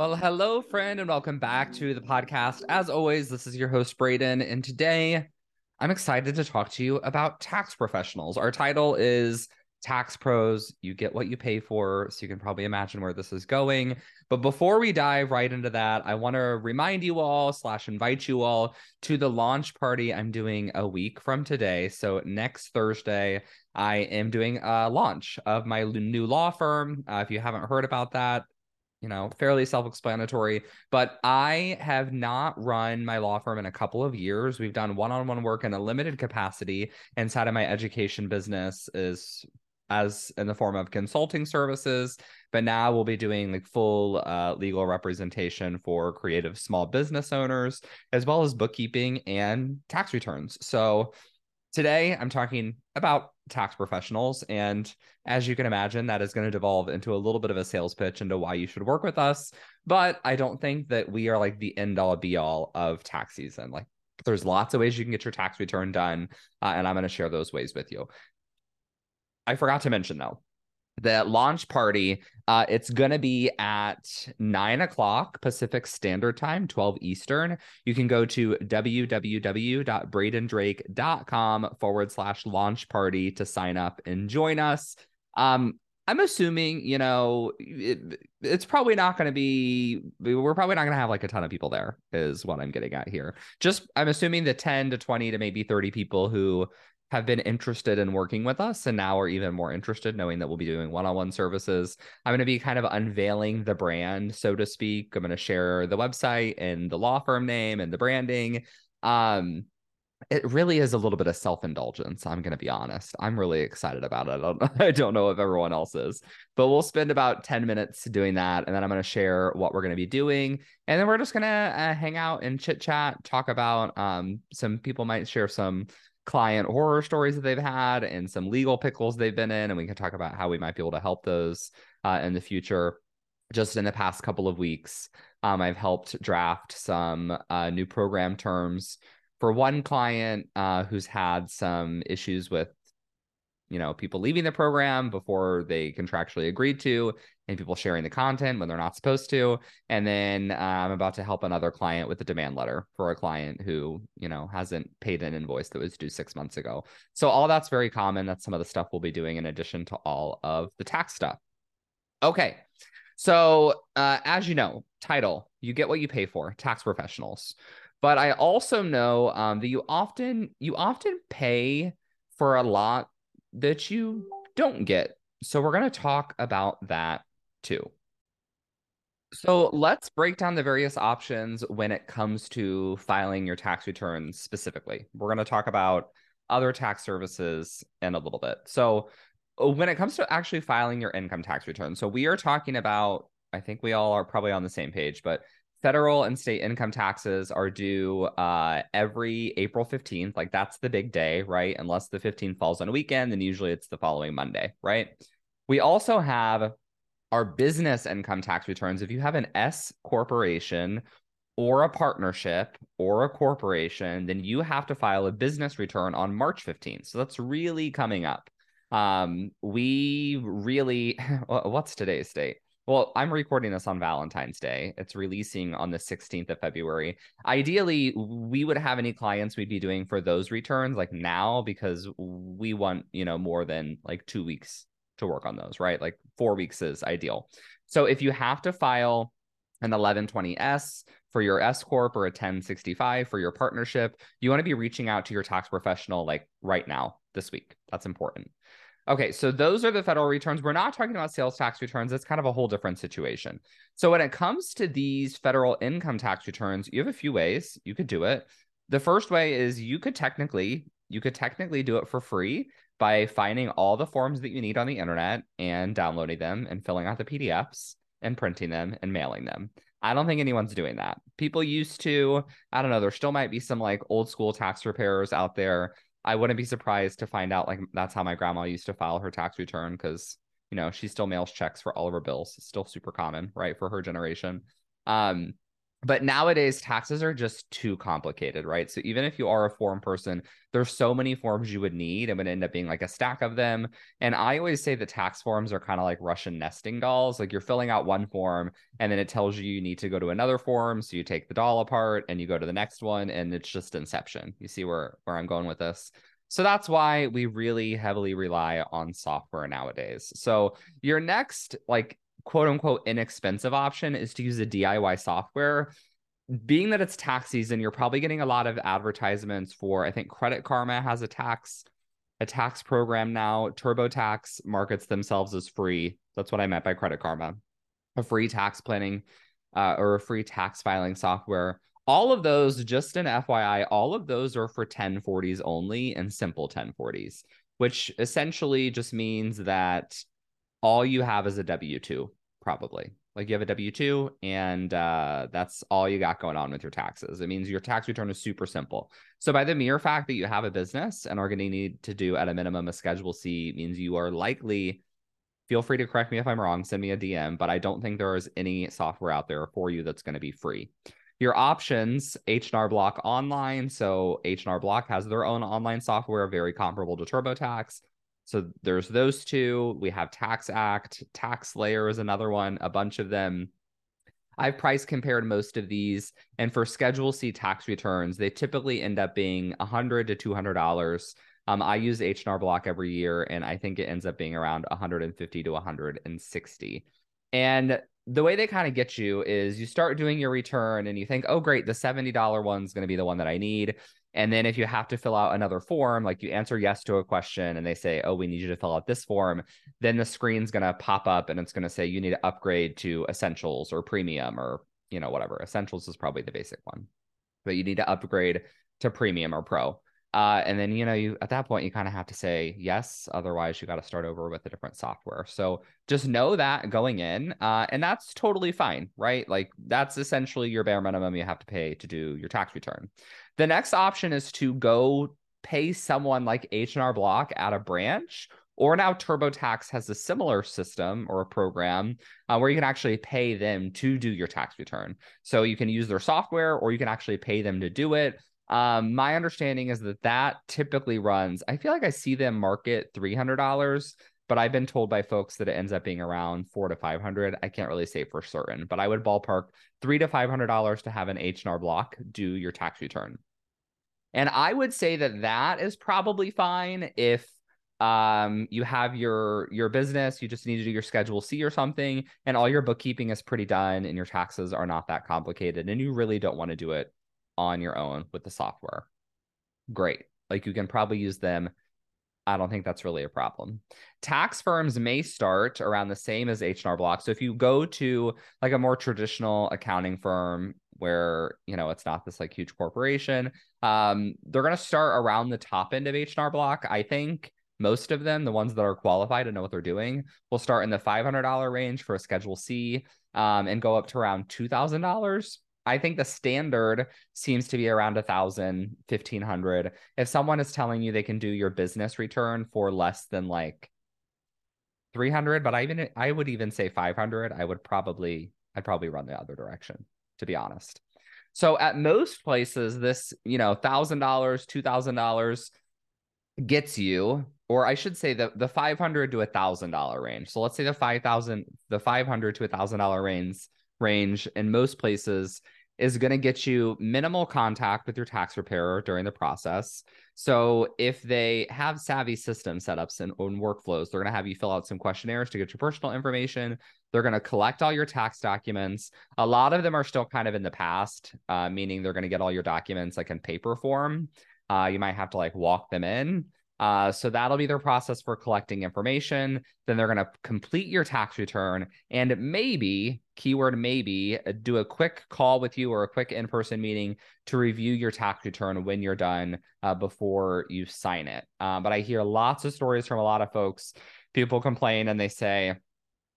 Well, hello, friend, and welcome back to the podcast. As always, this is your host, Braden, and today I'm excited to talk to you about tax professionals. Our title is Tax Pros. You get what you pay for, so you can probably imagine where this is going. But before we dive right into that, I want to remind you all slash invite you all to the launch party I'm doing a week from today. So next Thursday, I am doing a launch of my new law firm. Uh, if you haven't heard about that, you know, fairly self explanatory. But I have not run my law firm in a couple of years. We've done one on one work in a limited capacity inside of my education business, is as in the form of consulting services. But now we'll be doing like full uh, legal representation for creative small business owners, as well as bookkeeping and tax returns. So today I'm talking about tax professionals. And as you can imagine, that is going to devolve into a little bit of a sales pitch into why you should work with us. But I don't think that we are like the end all be all of tax season. Like there's lots of ways you can get your tax return done. Uh, and I'm going to share those ways with you. I forgot to mention though, the launch party uh, it's going to be at 9 o'clock pacific standard time 12 eastern. You can go to www.bradendrake.com forward slash launch party to sign up and join us. Um, i'm assuming you know it, it's probably not going to be we're probably not going to have like a ton of people there is what i'm getting at here. Just i'm assuming the 10 to 20 to maybe 30 people who have been interested in working with us and now are even more interested knowing that we'll be doing one-on-one services. I'm going to be kind of unveiling the brand so to speak. I'm going to share the website and the law firm name and the branding. Um it really is a little bit of self-indulgence i'm going to be honest. I'm really excited about it. I don't, I don't know if everyone else is but we'll spend about 10 minutes doing that and then i'm going to share what we're going to be doing and then we're just going to uh, hang out and chit chat talk about um, some people might share some client horror stories that they've had and some legal pickles they've been in. And we can talk about how we might be able to help those uh, in the future. Just in the past couple of weeks, um, I've helped draft some uh, new program terms for one client uh, who's had some issues with you know people leaving the program before they contractually agreed to and people sharing the content when they're not supposed to. And then uh, i'm about to help another client with a demand letter for a client who you know hasn't paid an invoice that was due six months ago. So all that's very common. That's some of the stuff we'll be doing in addition to all of the tax stuff. Okay. So uh, as you know title you get what you pay for tax professionals. But i also know um, that you often you often pay for a lot that you don't get. So we're going to talk about that too. So let's break down the various options when it comes to filing your tax returns specifically. We're going to talk about other tax services in a little bit. So uh, when it comes to actually filing your income tax return, so we are talking about, I think we all are probably on the same page, but federal and state income taxes are due uh, every April 15th. Like that's the big day, right? Unless the 15th falls on a weekend, then usually it's the following Monday, right? We also have our business income tax returns. If you have an S corporation or a partnership or a corporation, then you have to file a business return on March 15th. So that's really coming up. Um, we really, what's today's date? Well, I'm recording this on Valentine's Day. It's releasing on the 16th of February. Ideally, we would have any clients we'd be doing for those returns like now because we want, you know, more than like 2 weeks to work on those, right? Like 4 weeks is ideal. So if you have to file an 1120S for your S corp or a 1065 for your partnership, you want to be reaching out to your tax professional like right now this week. That's important. Okay, so those are the federal returns. We're not talking about sales tax returns. It's kind of a whole different situation. So when it comes to these federal income tax returns, you have a few ways you could do it. The first way is you could technically you could technically do it for free by finding all the forms that you need on the internet and downloading them and filling out the PDFs and printing them and mailing them. I don't think anyone's doing that. People used to, I don't know, there still might be some like old school tax preparers out there. I wouldn't be surprised to find out like that's how my grandma used to file her tax return because you know she still mails checks for all of her bills. It's still super common, right, for her generation. Um, but nowadays taxes are just too complicated right? So even if you are a form person there's so many forms you would need it would end up being like a stack of them. And i always say the tax forms are kind of like russian nesting dolls. Like you're filling out one form and then it tells you you need to go to another form. So you take the doll apart and you go to the next one and it's just inception. You see where where i'm going with this? So that's why we really heavily rely on software nowadays. So your next like quote unquote inexpensive option is to use a DIY software. Being that it's tax season, you're probably getting a lot of advertisements for I think Credit Karma has a tax a tax program now. TurboTax markets themselves as free. That's what I meant by Credit Karma. A free tax planning uh, or a free tax filing software. All of those, just an FYI, all of those are for 1040s only and simple 1040s, which essentially just means that all you have is a W 2, probably. Like you have a W 2, and uh, that's all you got going on with your taxes. It means your tax return is super simple. So, by the mere fact that you have a business and are going to need to do at a minimum a Schedule C, means you are likely, feel free to correct me if I'm wrong, send me a DM, but I don't think there is any software out there for you that's going to be free. Your options, H&R Block Online. So H&R Block has their own online software, very comparable to TurboTax. So there's those two. We have Tax Act, TaxSlayer is another one, a bunch of them. I've price compared most of these, and for Schedule C tax returns, they typically end up being 100 to $200. Um, I use H&R Block every year, and I think it ends up being around 150 to 160. And the way they kind of get you is you start doing your return and you think, oh, great, the $70 one's going to be the one that I need. And then if you have to fill out another form, like you answer yes to a question and they say, oh, we need you to fill out this form, then the screen's going to pop up and it's going to say you need to upgrade to essentials or premium or, you know, whatever. Essentials is probably the basic one, but you need to upgrade to premium or pro. Uh, and then you know you at that point you kind of have to say yes otherwise you got to start over with a different software so just know that going in uh, and that's totally fine right like that's essentially your bare minimum you have to pay to do your tax return the next option is to go pay someone like H&R Block at a branch or now TurboTax has a similar system or a program uh, where you can actually pay them to do your tax return. So you can use their software or you can actually pay them to do it. Um, my understanding is that that typically runs, I feel like I see them market $300, but I've been told by folks that it ends up being around four to 500. I can't really say for certain, but I would ballpark three to $500 to have an H&R block do your tax return. And I would say that that is probably fine if um you have your your business you just need to do your schedule c or something and all your bookkeeping is pretty done and your taxes are not that complicated and you really don't want to do it on your own with the software. Great. Like you can probably use them. I don't think that's really a problem. Tax firms may start around the same as H&R Block. So if you go to like a more traditional accounting firm where, you know, it's not this like huge corporation, um, they're going to start around the top end of H&R Block. I think most of them, the ones that are qualified and know what they're doing, will start in the $500 range for a Schedule C um, and go up to around $2,000 I think the standard seems to be around a thousand, fifteen hundred. If someone is telling you they can do your business return for less than like 300, but I even I would even say 500, I would probably I'd probably run the other direction to be honest. So at most places this, you know, $1000, $2000 gets you or I should say the the 500 to a $1000 range. So let's say the 5000 the 500 to a $1000 range range in most places is going to get you minimal contact with your tax preparer during the process. So if they have savvy system setups and, and workflows, they're going to have you fill out some questionnaires to get your personal information. They're going to collect all your tax documents. A lot of them are still kind of in the past, uh, meaning they're going to get all your documents like in paper form. Uh, you might have to like walk them in. Uh, so that'll be their process for collecting information. Then they're going to complete your tax return and maybe, keyword maybe, do a quick call with you or a quick in person meeting to review your tax return when you're done uh, before you sign it. Uh, but I hear lots of stories from a lot of folks. People complain and they say,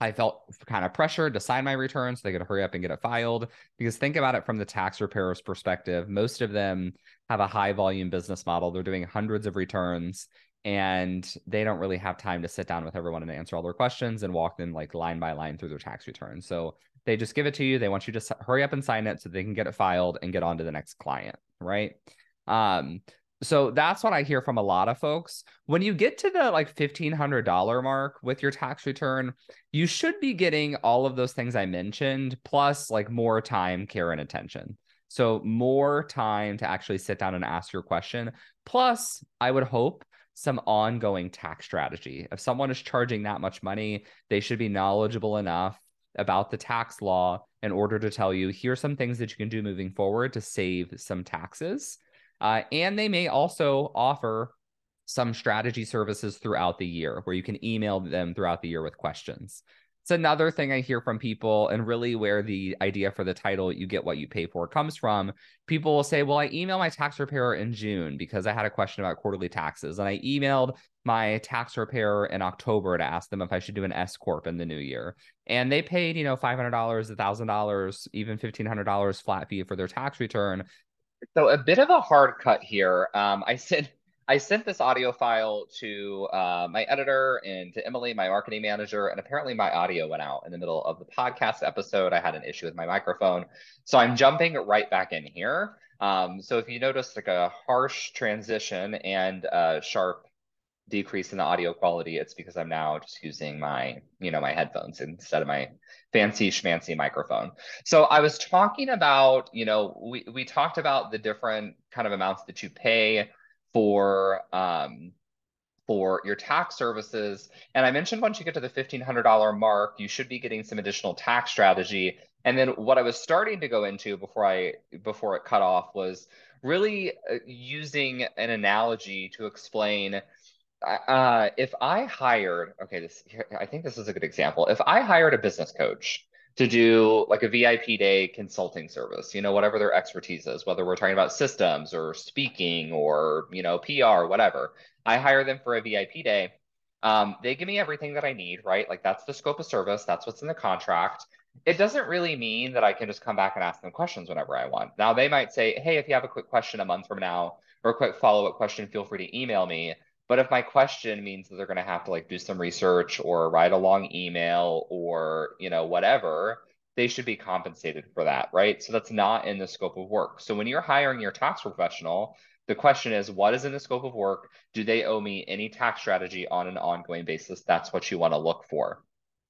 I felt kind of pressured to sign my return so they could hurry up and get it filed. Because think about it from the tax preparer's perspective. Most of them have a high volume business model. They're doing hundreds of returns and they don't really have time to sit down with everyone and answer all their questions and walk them like line by line through their tax return. So they just give it to you. They want you to hurry up and sign it so they can get it filed and get on to the next client, right? Um, so that's what I hear from a lot of folks. When you get to the like $1500 mark with your tax return, you should be getting all of those things I mentioned plus like more time, care and attention. So more time to actually sit down and ask your question. Plus, I would hope some ongoing tax strategy. If someone is charging that much money, they should be knowledgeable enough about the tax law in order to tell you here's some things that you can do moving forward to save some taxes uh, and they may also offer some strategy services throughout the year where you can email them throughout the year with questions. It's another thing I hear from people, and really where the idea for the title, you get what you pay for, comes from. People will say, Well, I emailed my tax preparer in June because I had a question about quarterly taxes. And I emailed my tax preparer in October to ask them if I should do an S Corp in the new year. And they paid, you know, $500, $1,000, even $1,500 flat fee for their tax return. So a bit of a hard cut here. Um, I sent I sent this audio file to uh, my editor and to Emily, my marketing manager, and apparently my audio went out in the middle of the podcast episode. I had an issue with my microphone, so I'm jumping right back in here. Um, so if you notice like a harsh transition and a sharp decrease in the audio quality, it's because I'm now just using my, you know, my headphones instead of my fancy schmancy microphone. So I was talking about, you know, we, we talked about the different kind of amounts that you pay for um, for your tax services. And I mentioned once you get to the $1,500 mark, you should be getting some additional tax strategy. And then what I was starting to go into before I before it cut off was really uh, using an analogy to explain uh, if I hired, okay, this I think this is a good example. If I hired a business coach to do like a VIP day consulting service, you know, whatever their expertise is, whether we're talking about systems or speaking or, you know, PR, whatever, I hire them for a VIP day. Um, they give me everything that I need, right? Like that's the scope of service, that's what's in the contract. It doesn't really mean that I can just come back and ask them questions whenever I want. Now, they might say, hey, if you have a quick question a month from now or a quick follow up question, feel free to email me. But if my question means that they're going to have to like do some research or write a long email or, you know, whatever, they should be compensated for that, right? So that's not in the scope of work. So when you're hiring your tax professional, the question is what is in the scope of work? Do they owe me any tax strategy on an ongoing basis? That's what you want to look for.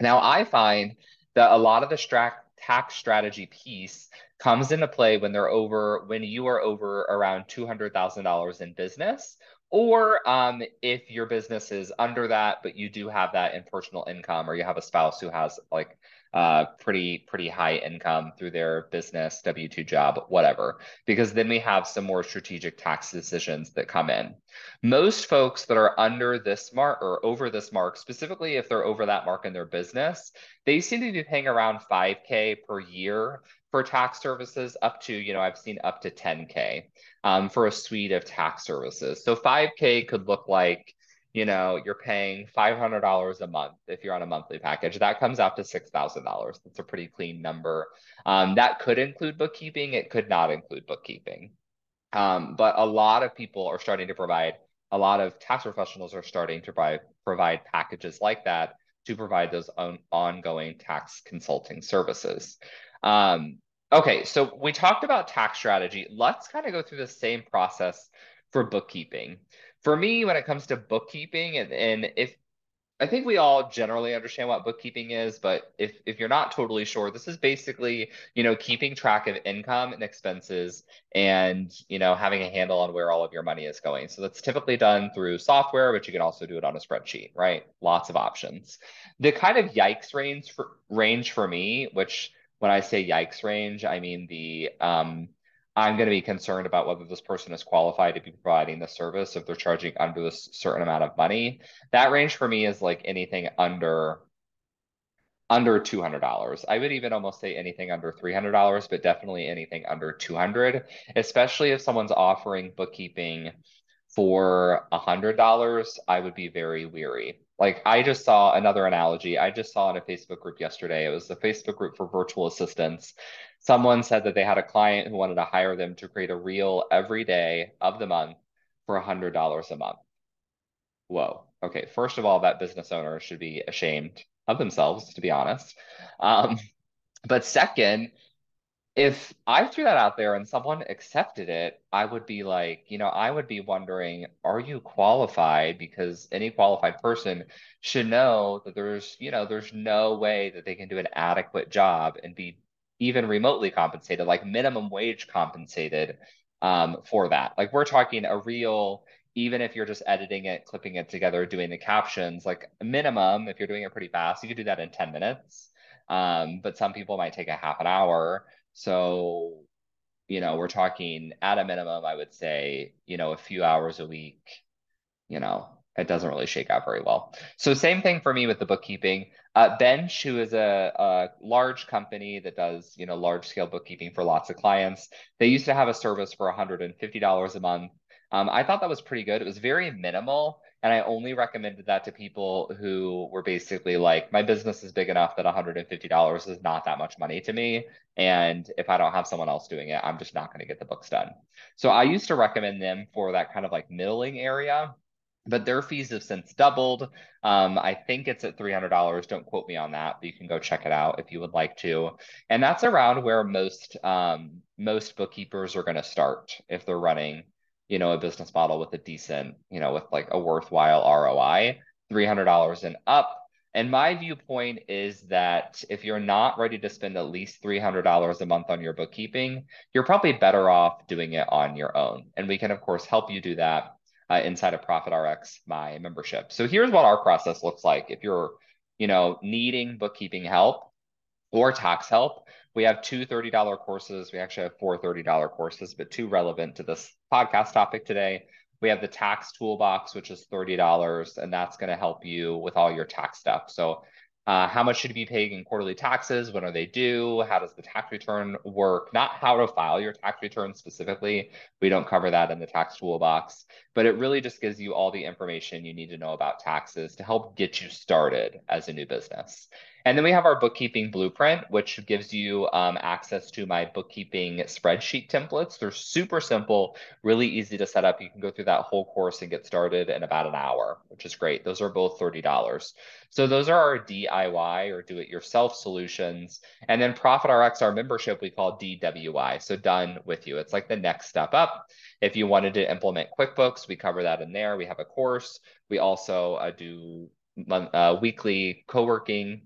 Now, I find that a lot of the stra- tax strategy piece comes into play when they're over when you are over around $200,000 in business or um, if your business is under that, but you do have that in personal income, or you have a spouse who has like uh, pretty pretty high income through their business, W two job, whatever. Because then we have some more strategic tax decisions that come in. Most folks that are under this mark or over this mark, specifically if they're over that mark in their business, they seem to be paying around 5K per year for tax services up to, you know, I've seen up to 10K um, for a suite of tax services. So 5K could look like, you know, you're paying $500 a month if you're on a monthly package. That comes out to $6,000. That's a pretty clean number. Um, that could include bookkeeping. It could not include bookkeeping. Um, but a lot of people are starting to provide, a lot of tax professionals are starting to provide, provide packages like that to provide those on, ongoing tax consulting services. Um, okay, so we talked about tax strategy. Let's kind of go through the same process for bookkeeping. For me, when it comes to bookkeeping, and, and if I think we all generally understand what bookkeeping is, but if if you're not totally sure, this is basically, you know, keeping track of income and expenses and, you know, having a handle on where all of your money is going. So that's typically done through software, but you can also do it on a spreadsheet, right? Lots of options. The kind of yikes range for range for me, which when I say yikes range, I mean the um, I'm going to be concerned about whether this person is qualified to be providing the service if they're charging under this certain amount of money. That range for me is like anything under under $200. I would even almost say anything under $300, but definitely anything under 200, especially if someone's offering bookkeeping for $100, I would be very weary Like I just saw another analogy. I just saw in a Facebook group yesterday. It was the Facebook group for virtual assistants. Someone said that they had a client who wanted to hire them to create a reel every day of the month for $100 a month. Whoa. Okay. First of all, that business owner should be ashamed of themselves, to be honest. Um, but second, if I threw that out there and someone accepted it, I would be like, you know, I would be wondering, are you qualified? Because any qualified person should know that there's, you know, there's no way that they can do an adequate job and be even remotely compensated, like minimum wage compensated um, for that. Like we're talking a real, even if you're just editing it, clipping it together, doing the captions, like minimum, if you're doing it pretty fast, you could do that in 10 minutes. Um, but some people might take a half an hour. So, you know, we're talking at a minimum, I would say, you know, a few hours a week, you know, it doesn't really shake out very well. So same thing for me with the bookkeeping. Uh, Bench, who is a, a large company that does, you know, large scale bookkeeping for lots of clients, they used to have a service for $150 a month. Um, I thought that was pretty good. It was very minimal. And I only recommended that to people who were basically like, my business is big enough that $150 is not that much money to me. And if I don't have someone else doing it, I'm just not going to get the books done. So I used to recommend them for that kind of like middling area but their fees have since doubled. Um, I think it's at $300. Don't quote me on that, but you can go check it out if you would like to. And that's around where most um, most bookkeepers are going to start if they're running you know, a business model with a decent, you know, with like a worthwhile ROI, $300 and up. And my viewpoint is that if you're not ready to spend at least $300 a month on your bookkeeping, you're probably better off doing it on your own. And we can, of course, help you do that uh, inside of ProfitRx, my membership. So here's what our process looks like. If you're, you know, needing bookkeeping help or tax help, we have two $30 courses. We actually have four $30 courses, but two relevant to this podcast topic today. We have the tax toolbox, which is $30, and that's going to help you with all your tax stuff. So uh, how much should you be paying in quarterly taxes? When are they due? How does the tax return work? Not how to file your tax return specifically. We don't cover that in the tax toolbox, but it really just gives you all the information you need to know about taxes to help get you started as a new business. And then we have our bookkeeping blueprint, which gives you um, access to my bookkeeping spreadsheet templates. They're super simple, really easy to set up. You can go through that whole course and get started in about an hour, which is great. Those are both $30. So those are our DIY or do it yourself solutions. And then ProfitRx, our membership, we call DWI. So done with you. It's like the next step up. If you wanted to implement QuickBooks, we cover that in there. We have a course. We also uh, do uh, weekly co-working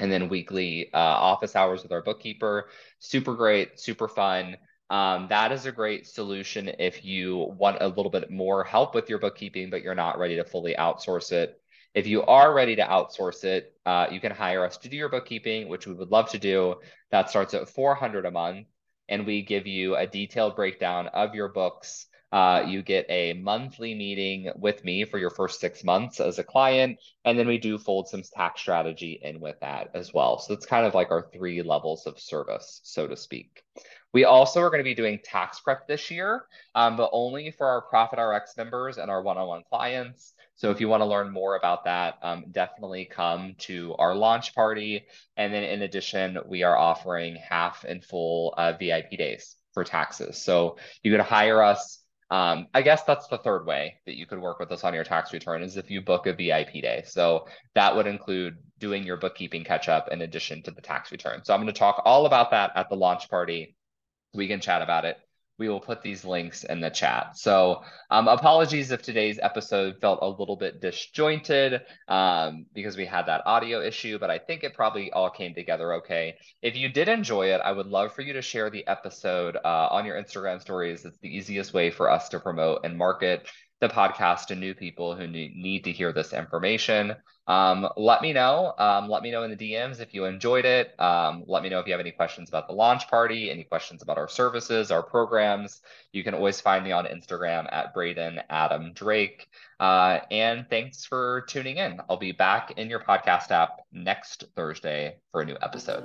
and then weekly uh, office hours with our bookkeeper. Super great, super fun. Um, that is a great solution if you want a little bit more help with your bookkeeping, but you're not ready to fully outsource it. If you are ready to outsource it, uh, you can hire us to do your bookkeeping, which we would love to do. That starts at 400 a month, and we give you a detailed breakdown of your books uh, you get a monthly meeting with me for your first six months as a client. And then we do fold some tax strategy in with that as well. So it's kind of like our three levels of service, so to speak. We also are going to be doing tax prep this year, um, but only for our ProfitRx members and our one-on-one clients. So if you want to learn more about that, um, definitely come to our launch party. And then in addition, we are offering half and full uh, VIP days for taxes. So you could hire us um, I guess that's the third way that you could work with us on your tax return is if you book a VIP day. So that would include doing your bookkeeping catch up in addition to the tax return. So I'm going to talk all about that at the launch party. We can chat about it we will put these links in the chat. So um, apologies if today's episode felt a little bit disjointed um, because we had that audio issue, but I think it probably all came together okay. If you did enjoy it, I would love for you to share the episode uh, on your Instagram stories. It's the easiest way for us to promote and market the podcast to new people who need to hear this information. Um, let me know. Um, let me know in the DMs if you enjoyed it. Um, let me know if you have any questions about the launch party, any questions about our services, our programs. You can always find me on Instagram at Braden Adam Drake. Uh, and thanks for tuning in. I'll be back in your podcast app next Thursday for a new episode.